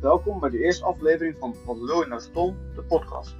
Welkom bij de eerste aflevering van Wat in je nou stom, de podcast.